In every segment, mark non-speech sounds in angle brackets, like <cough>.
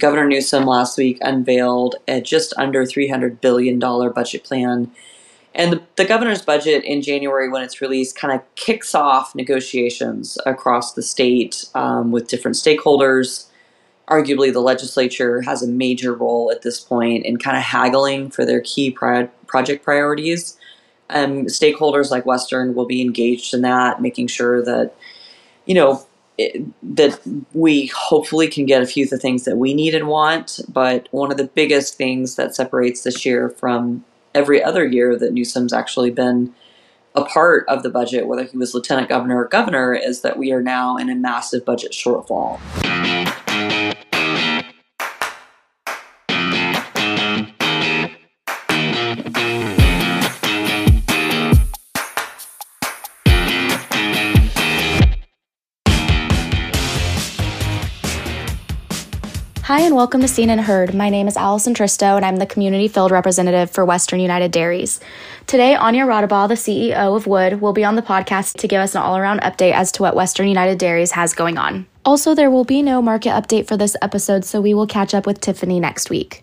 Governor Newsom last week unveiled a just under $300 billion budget plan. And the, the governor's budget in January, when it's released, kind of kicks off negotiations across the state um, with different stakeholders. Arguably, the legislature has a major role at this point in kind of haggling for their key project priorities. Um, stakeholders like Western will be engaged in that, making sure that, you know, it, that we hopefully can get a few of the things that we need and want. But one of the biggest things that separates this year from every other year that Newsom's actually been a part of the budget, whether he was lieutenant governor or governor, is that we are now in a massive budget shortfall. Hi, and welcome to Seen and Heard. My name is Allison Tristo, and I'm the Community Field Representative for Western United Dairies. Today, Anja Raudabaugh, the CEO of Wood, will be on the podcast to give us an all around update as to what Western United Dairies has going on. Also, there will be no market update for this episode, so we will catch up with Tiffany next week.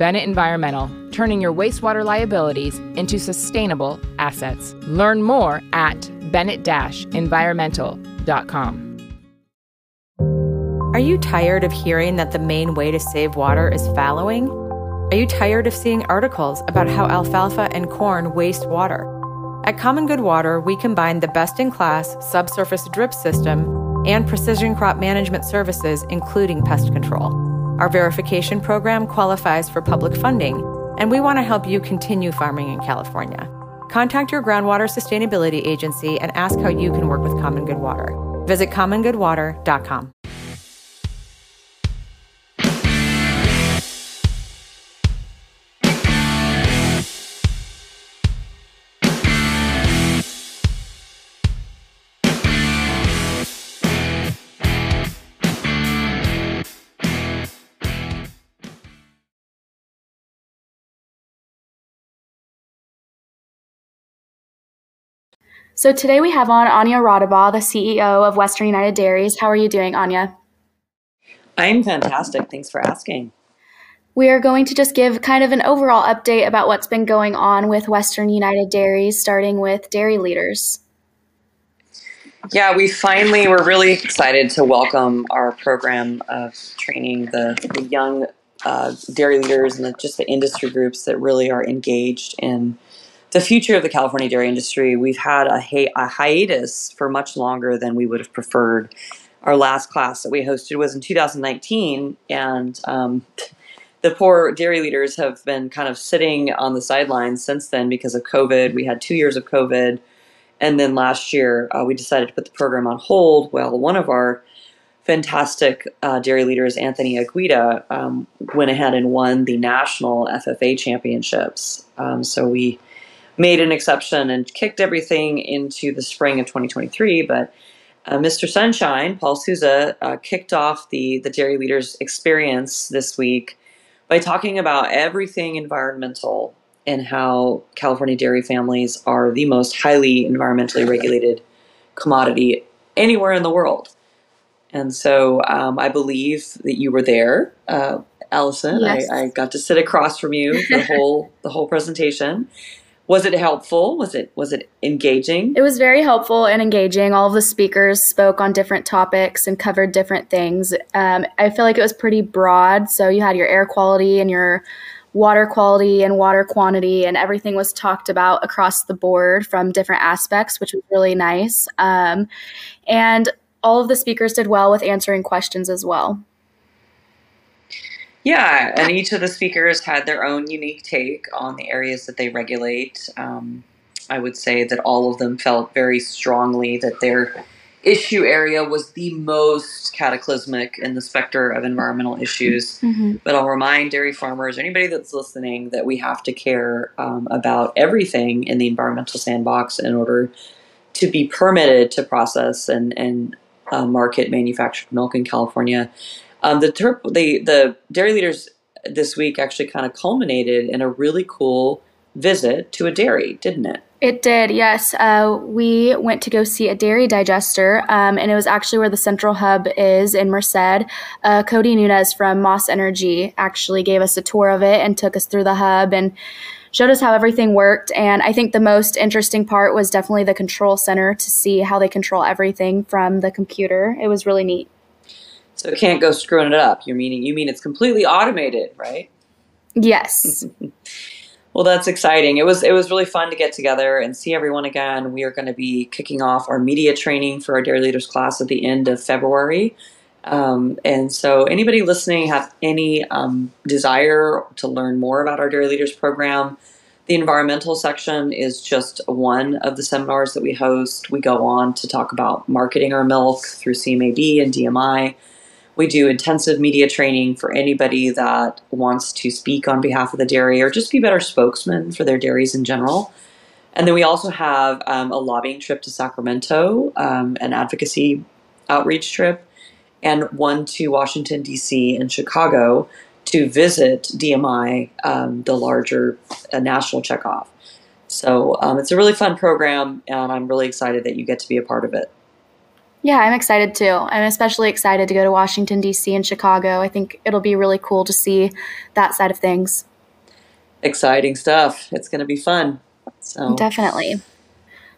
Bennett Environmental, turning your wastewater liabilities into sustainable assets. Learn more at bennett environmental.com. Are you tired of hearing that the main way to save water is fallowing? Are you tired of seeing articles about how alfalfa and corn waste water? At Common Good Water, we combine the best in class subsurface drip system and precision crop management services, including pest control. Our verification program qualifies for public funding, and we want to help you continue farming in California. Contact your groundwater sustainability agency and ask how you can work with Common Good Water. Visit commongoodwater.com. So today we have on Anja Raudabaugh, the CEO of Western United Dairies. How are you doing, Anja? I'm fantastic. Thanks for asking. We are going to just give kind of an overall update about what's been going on with Western United Dairies, starting with dairy leaders. Yeah, we finally were really excited to welcome our program of training the, the young uh, dairy leaders and the, just the industry groups that really are engaged in the future of the California dairy industry, we've had a, hi- a hiatus for much longer than we would have preferred. Our last class that we hosted was in 2019, and um, the poor dairy leaders have been kind of sitting on the sidelines since then because of COVID. We had two years of COVID, and then last year uh, we decided to put the program on hold. Well, one of our fantastic uh, dairy leaders, Anthony Aguida, um, went ahead and won the national FFA championships. Um, so we made an exception and kicked everything into the spring of 2023. But uh, Mr. Sunshine, Paul Sousa, uh, kicked off the, the Dairy Leaders Experience this week by talking about everything environmental and how California dairy families are the most highly environmentally regulated commodity anywhere in the world. And so um, I believe that you were there, uh, Allison. Yes. I, I, got to sit across from you the <laughs> whole the whole presentation was it helpful? Was it was it engaging? It was very helpful and engaging. All of the speakers spoke on different topics and covered different things. Um, i feel like it was pretty broad. So you had your air quality and your water quality and water quantity and everything was talked about across the board from different aspects which was really nice. Um, and all of the speakers did well with answering questions as well yeah, and each of the speakers had their own unique take on the areas that they regulate. Um, I would say that all of them felt very strongly that their issue area was the most cataclysmic in the specter of environmental issues. Mm-hmm. But I'll remind dairy farmers, anybody that's listening, that we have to care um, about everything in the environmental sandbox in order to be permitted to process and, and uh, market manufactured milk in California. Um, the, the, the dairy leaders this week actually kind of culminated in a really cool visit to a dairy, didn't it? It did, yes. Uh, we went to go see a dairy digester, um, and it was actually where the central hub is in Merced. Uh, Cody Nunez from Maas Energy actually gave us a tour of it and took us through the hub and showed us how everything worked. And I think the most interesting part was definitely the control center to see how they control everything from the computer. It was really neat. So it can't go screwing it up. You meaning you mean it's completely automated, right? Yes. <laughs> Well, that's exciting. It was it was really fun to get together and see everyone again. We are going to be kicking off our media training for our Dairy Leaders class at the end of February. Um, and so, anybody listening have any um, desire to learn more about our Dairy Leaders program, the environmental section is just one of the seminars that we host. We go on to talk about marketing our milk through CMAB and DMI. We do intensive media training for anybody that wants to speak on behalf of the dairy or just be better spokesman for their dairies in general. And then we also have um, a lobbying trip to Sacramento, um, an advocacy outreach trip, and one to Washington, D.C. and Chicago to visit DMI, um, the larger uh, national checkoff. So um, it's a really fun program, and I'm really excited that you get to be a part of it. Yeah, I'm excited too. I'm especially excited to go to Washington, D.C. and Chicago. I think it'll be really cool to see that side of things. Exciting stuff. It's going to be fun. So Definitely.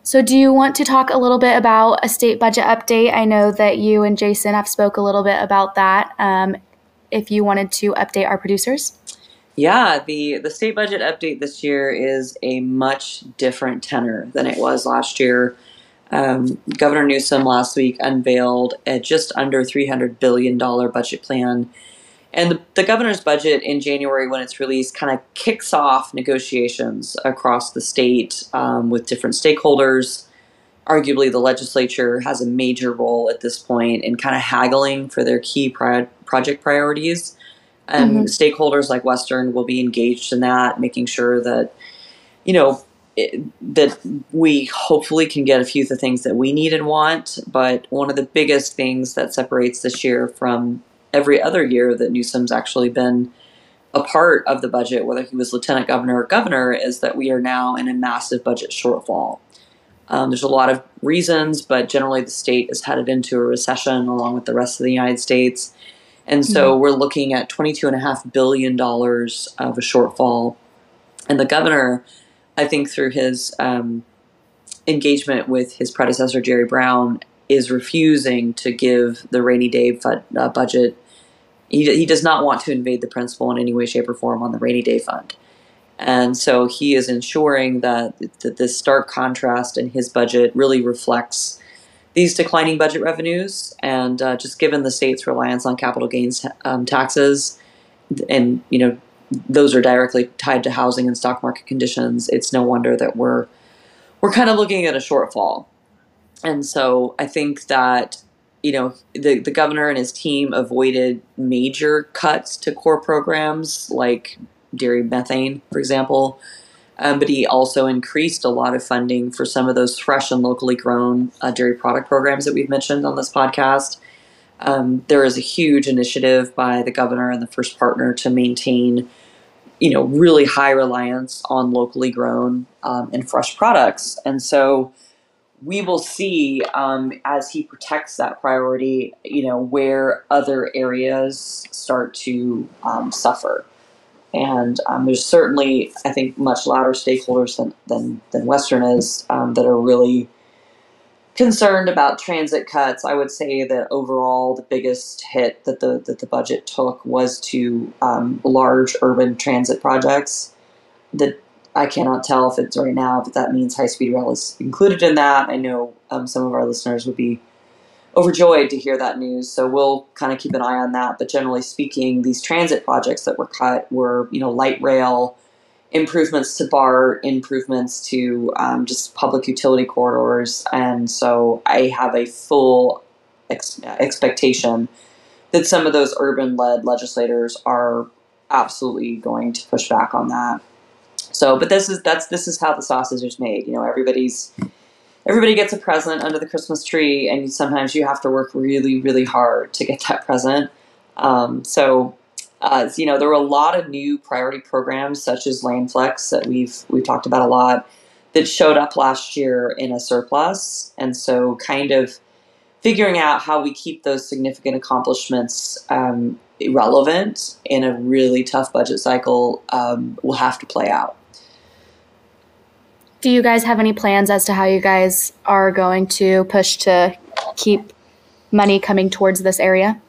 So, do you want to talk a little bit about a state budget update? I know that you and Jason have spoke a little bit about that. Um, if you wanted to update our producers. Yeah, the the state budget update this year is a much different tenor than it was last year. Um, Governor Newsom last week unveiled a just under $300 billion budget plan. And the, the, governor's budget in January, when it's released, kind of kicks off negotiations across the state um, with different stakeholders. Arguably, the legislature has a major role at this point in kind of haggling for their key pri- project priorities. And mm-hmm. stakeholders like Western will be engaged in that, making sure that, you know, it, that we hopefully can get a few of the things that we need and want. But one of the biggest things that separates this year from every other year that Newsom's actually been a part of the budget, whether he was lieutenant governor or governor, is that we are now in a massive budget shortfall. Um, there's a lot of reasons, but generally the state is headed into a recession along with the rest of the United States. And so mm-hmm. we're looking at $22.5 billion of a shortfall. And the governor I think through his um, engagement with his predecessor Jerry Brown, is refusing to give the rainy day fund, uh, budget. He, he does not want to invade the principal in any way, shape, or form on the rainy day fund. And so he is ensuring that, that this stark contrast in his budget really reflects these declining budget revenues. And uh, just given the state's reliance on capital gains um, taxes and, you know, those are directly tied to housing and stock market conditions, it's no wonder that we're we're kind of looking at a shortfall. And so I think that you know the the governor and his team avoided major cuts to core programs like dairy methane, for example. Um, but he also increased a lot of funding for some of those fresh and locally grown uh, dairy product programs that we've mentioned on this podcast. Um, there is a huge initiative by the governor and the first partner to maintain you know, really high reliance on locally grown um, and fresh products. And so we will see um, as he protects that priority, you know, where other areas start to um, suffer. And um, there's certainly, I think, much louder stakeholders than, than, than Western is um, that are really concerned about transit cuts. I would say that overall, the biggest hit that the that the budget took was to um, large urban transit projects. That I cannot tell if it's right now, but that means high speed rail is included in that. I know um, some of our listeners would be overjoyed to hear that news. So we'll kind of keep an eye on that. But generally speaking, these transit projects that were cut were you know light rail improvements to bar improvements to um, just public utility corridors. And so I have a full ex- expectation that some of those urban led legislators are absolutely going to push back on that. So, but this is that's this is how the sausage is made. You know, everybody's everybody gets a present under the Christmas tree, and sometimes you have to work really, really hard to get that present. Um, so uh, you know, there were a lot of new priority programs such as Landflex that we've we've talked about a lot that showed up last year in a surplus, and so kind of figuring out how we keep those significant accomplishments um, relevant in a really tough budget cycle um, will have to play out. Do you guys have any plans as to how you guys are going to push to keep money coming towards this area?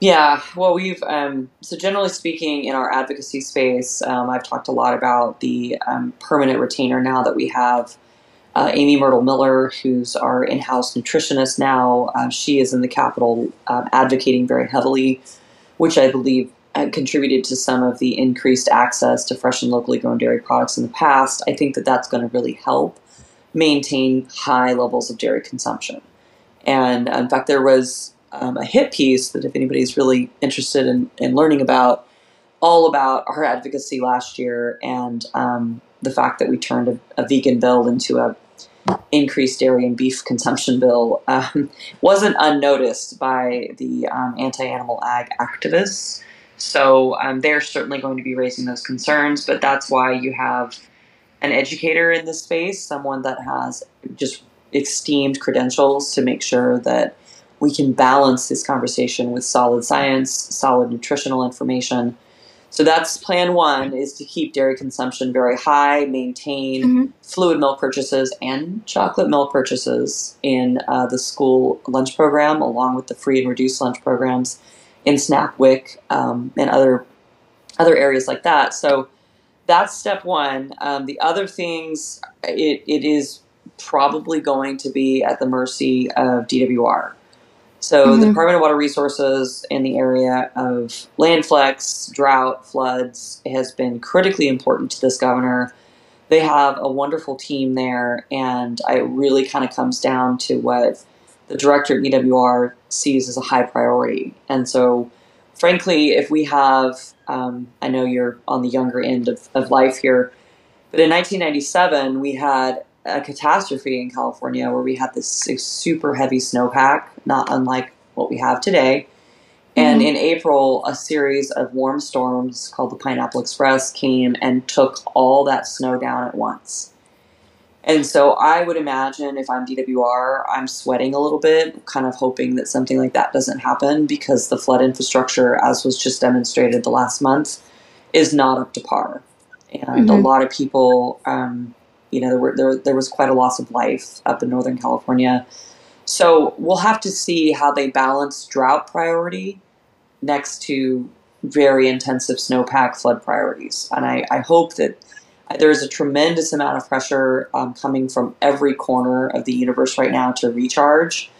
Yeah, well, we've um, so generally speaking, in our advocacy space, um, I've talked a lot about the um, permanent retainer now that we have. Uh, Amy Myrdal Miller, who's our in-house nutritionist now, uh, she is in the Capitol um, advocating very heavily, which I believe uh, contributed to some of the increased access to fresh and locally grown dairy products in the past. I think that that's going to really help maintain high levels of dairy consumption. And in fact, there was um, a hit piece that if anybody's really interested in, in learning about, all about our advocacy last year and um, the fact that we turned a, a, vegan bill into a increased dairy and beef consumption bill um, <laughs> wasn't unnoticed by the um, anti-animal ag activists. So um, they're certainly going to be raising those concerns, but that's why you have an educator in this space, someone that has just esteemed credentials to make sure that we can balance this conversation with solid science, solid nutritional information. So that's plan one is to keep dairy consumption very high, maintain mm-hmm. fluid milk purchases and chocolate milk purchases in uh, the school lunch program, along with the free and reduced lunch programs in SNAP WIC um, and other other areas like that. So that's step one. Um, the other things, it, it is probably going to be at the mercy of DWR. So mm-hmm. the Department of Water Resources in the area of land flex, drought, floods has been critically important to this governor. They have a wonderful team there, and it really kind of comes down to what the director at DWR sees as a high priority. And so, frankly, if we have, um, I know you're on the younger end of, of life here, but in 1997, we had a catastrophe in California where we had this super heavy snowpack, not unlike what we have today. And mm-hmm. in April, a series of warm storms called the Pineapple Express came and took all that snow down at once. And so I would imagine if I'm DWR, I'm sweating a little bit, kind of hoping that something like that doesn't happen because the flood infrastructure, as was just demonstrated the last month, is not up to par. And mm-hmm. a lot of people um, you know, there, were, there, there was quite a loss of life up in Northern California. So we'll have to see how they balance drought priority next to very intensive snowpack flood priorities. And I, I hope that there is a tremendous amount of pressure um, coming from every corner of the universe right now to recharge.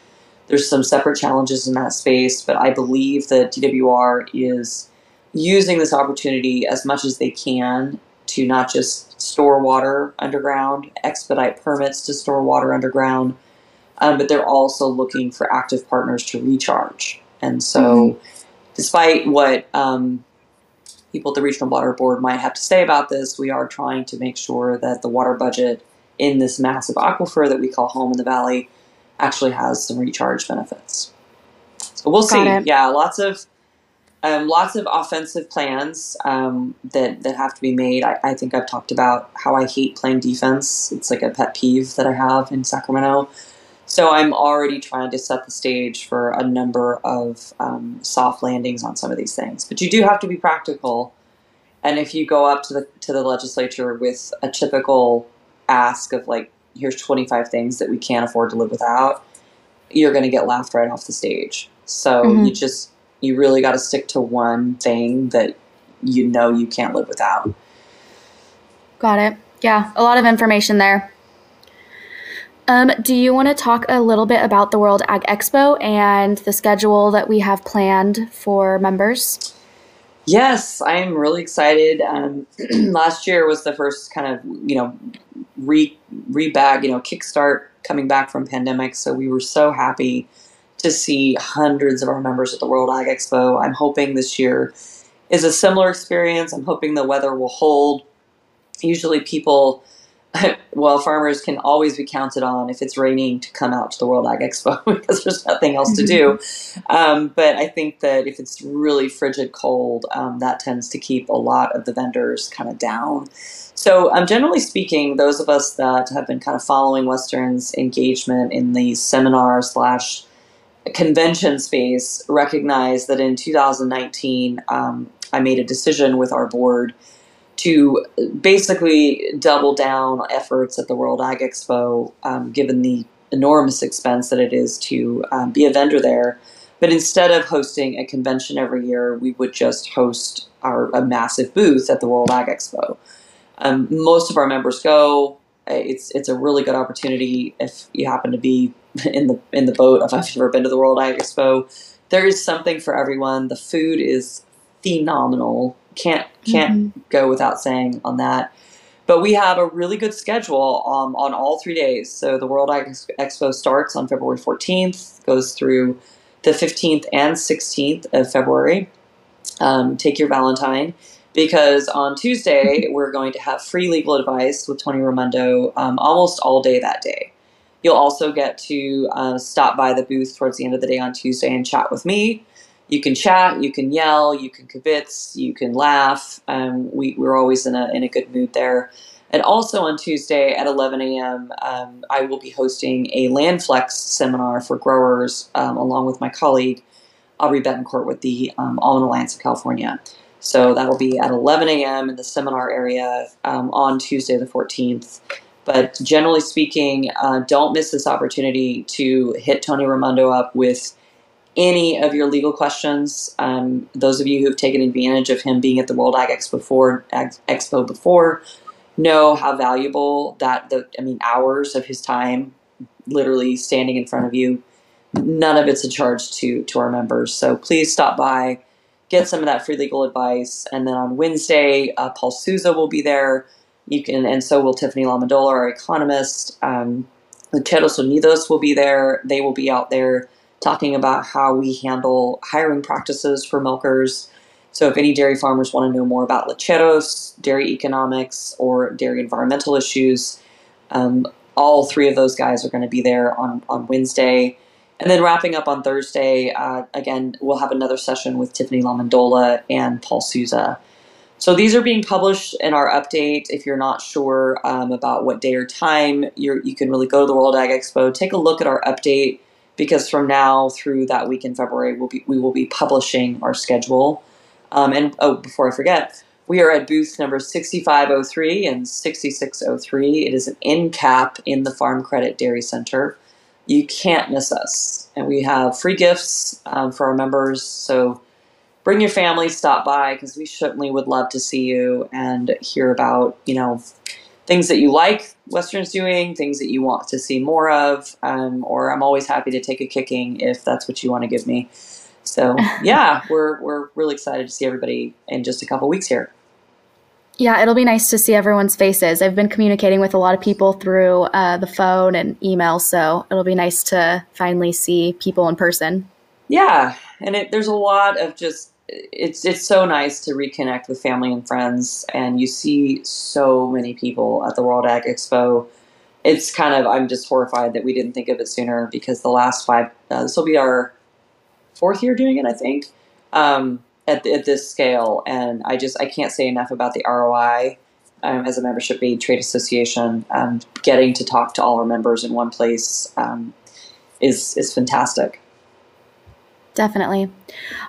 There's some separate challenges in that space, but I believe that DWR is using this opportunity as much as they can to not just store water underground, expedite permits to store water underground, um, but they're also looking for active partners to recharge. And so, mm-hmm. despite what um, people at the Regional Water Board might have to say about this, we are trying to make sure that the water budget in this massive aquifer that we call home in the valley actually has some recharge benefits. So we'll Got see. It. Yeah, lots of um, lots of offensive plans um, that that have to be made. I, I, think I've talked about how I hate playing defense. It's like a pet peeve that I have in Sacramento. So I'm already trying to set the stage for a number of um, soft landings on some of these things. But you do have to be practical. And if you go up to the to the legislature with a typical ask of like, here's 25 things that we can't afford to live without, you're going to get laughed right off the stage. So mm-hmm. you just you really got to stick to one thing that you know you can't live without. Got it. Yeah, a lot of information there. Um, do you want to talk a little bit about the World Ag Expo and the schedule that we have planned for members? Yes, I am really excited. Um, <clears throat> last year was the first kind of you know re rebag you know kickstart coming back from pandemic, so we were so happy to see hundreds of our members at the World Ag Expo. I'm hoping this year is a similar experience. I'm hoping the weather will hold. Usually, people <laughs> well, farmers can always be counted on if it's raining to come out to the World Ag Expo <laughs> because there's nothing else to do. Um, but I think that if it's really frigid cold, um, that tends to keep a lot of the vendors kind of down. So, um, generally speaking, those of us that have been kind of following Western's engagement in the seminar slash convention space recognize that in 2019, um, I made a decision with our board to basically double down efforts at the World Ag Expo, um, given the enormous expense that it is to um, be a vendor there. But instead of hosting a convention every year, we would just host our a massive booth at the World Ag Expo. Um, most of our members go. It's it's a really good opportunity if you happen to be <laughs> in the in the boat. If I've ever been to the World Ag Expo, there is something for everyone. The food is phenomenal. Can't can't mm-hmm. go without saying on that. But we have a really good schedule um, on all three days. So the World Expo starts on February 14th, goes through the 15th and 16th of February. Um, take your Valentine because on Tuesday we're going to have free legal advice with Tony Raimondo um, almost all day that day. You'll also get to uh, stop by the booth towards the end of the day on Tuesday and chat with me you can chat, you can yell, you can kibitz, you can laugh. Um, we, we're always in a, in a good mood there. And also on Tuesday at 11 a.m., um, I will be hosting a Landflex seminar for growers um, along with my colleague, Aubrey Bettencourt with the um, Almond Alliance of California. So that'll be at 11 a.m. in the seminar area um, on Tuesday the 14th. But generally speaking, uh, don't miss this opportunity to hit Tony Raimondo up with any of your legal questions. Um, those of you who have taken advantage of him being at the World Ag Expo before, Ag Expo before know how valuable that the I mean hours of his time literally standing in front of you. None of it's a charge to to our members. So please stop by, get some of that free legal advice, and then on Wednesday, uh, Paul Sousa will be there. You can, and so will Tiffany LaMendola, our economist. Um, the Cheros Unidos will be there. They will be out there talking about how we handle hiring practices for milkers. So, if any dairy farmers want to know more about lecheros, dairy economics, or dairy environmental issues, um, all three of those guys are going to be there on, on Wednesday. And then wrapping up on Thursday, uh, again, we'll have another session with Tiffany LaMendola and Paul Sousa. So these are being published in our update. If you're not sure um, about what day or time, you can really go to the World Ag Expo, take a look at our update because from now through that week in February, we'll be, we will be publishing our schedule. Um, and oh, before I forget, we are at booth number 6503 and 6603. It is an end cap in the Farm Credit Dairy Center. You can't miss us. And we have free gifts um, for our members. So bring your family, stop by, because we certainly would love to see you and hear about, you know, things that you like Western's doing, things that you want to see more of, um, or I'm always happy to take a kicking if that's what you want to give me. So <laughs> yeah, we're we're really excited to see everybody in just a couple weeks here. Yeah, it'll be nice to see everyone's faces. I've been communicating with a lot of people through uh, the phone and email, so it'll be nice to finally see people in person. Yeah, and it, there's a lot of just it's it's so nice to reconnect with family and friends, and you see so many people at the World Ag Expo. It's kind of I'm just horrified that we didn't think of it sooner because the last five uh, this will be our fourth year doing it, I think, um, at at this scale, and I just I can't say enough about the ROI. Um, as a membership aid trade association, um, getting to talk to all our members in one place um, is is fantastic. Definitely.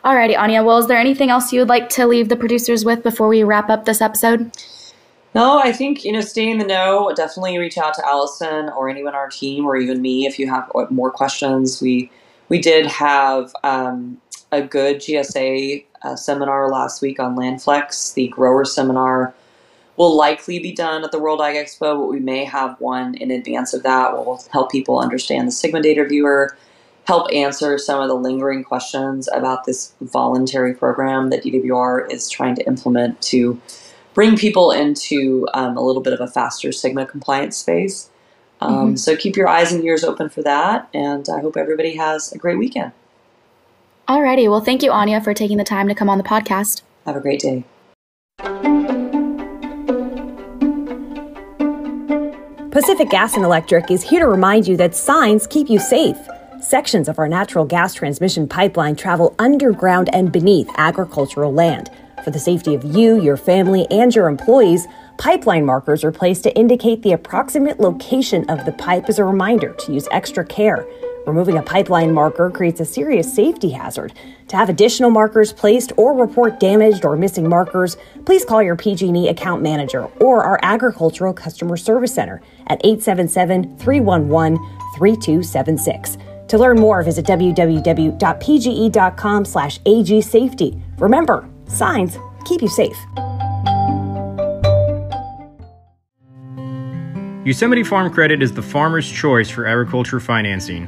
Alrighty, Anja. Well, is there anything else you would like to leave the producers with before we wrap up this episode? No, I think, you know, stay in the know. Definitely reach out to Allison or anyone on our team or even me if you have more questions. We we did have um, a good GSA uh, seminar last week on Landflex. The grower seminar will likely be done at the World Ag Expo, but we may have one in advance of that. We'll help people understand the SGMA data viewer help answer some of the lingering questions about this voluntary program that DWR is trying to implement to bring people into um, a little bit of a faster SGMA compliance space. Um, mm-hmm. So keep your eyes and ears open for that, and I hope everybody has a great weekend. Alrighty, well, thank you, Anja, for taking the time to come on the podcast. Have a great day. Pacific Gas and Electric is here to remind you that signs keep you safe. Sections of our natural gas transmission pipeline travel underground and beneath agricultural land. For the safety of you, your family, and your employees, pipeline markers are placed to indicate the approximate location of the pipe as a reminder to use extra care. Removing a pipeline marker creates a serious safety hazard. To have additional markers placed or report damaged or missing markers, please call your PG&E account manager or our agricultural customer service center at 877-311-3276. To learn more, visit www.pge.com slash agsafety. Remember, signs keep you safe. Yosemite Farm Credit is the farmer's choice for agriculture financing.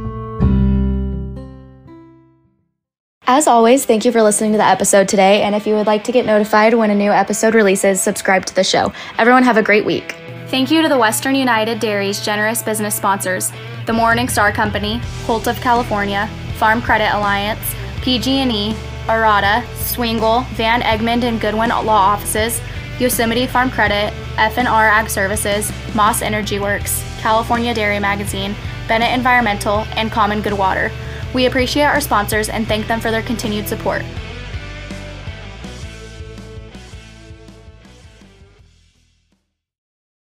As always, thank you for listening to the episode today. And if you would like to get notified when a new episode releases, subscribe to the show. Everyone, have a great week. Thank you to the Western United Dairy's generous business sponsors: the Morning Star Company, Holt of California, Farm Credit Alliance, PG&E, Arada, Swingle, Van Egmond and Goodwin Law Offices, Yosemite Farm Credit, F&R Ag Services, Maas Energy Works, California Dairy Magazine, Bennett Environmental, and Common Good Water. We appreciate our sponsors and thank them for their continued support.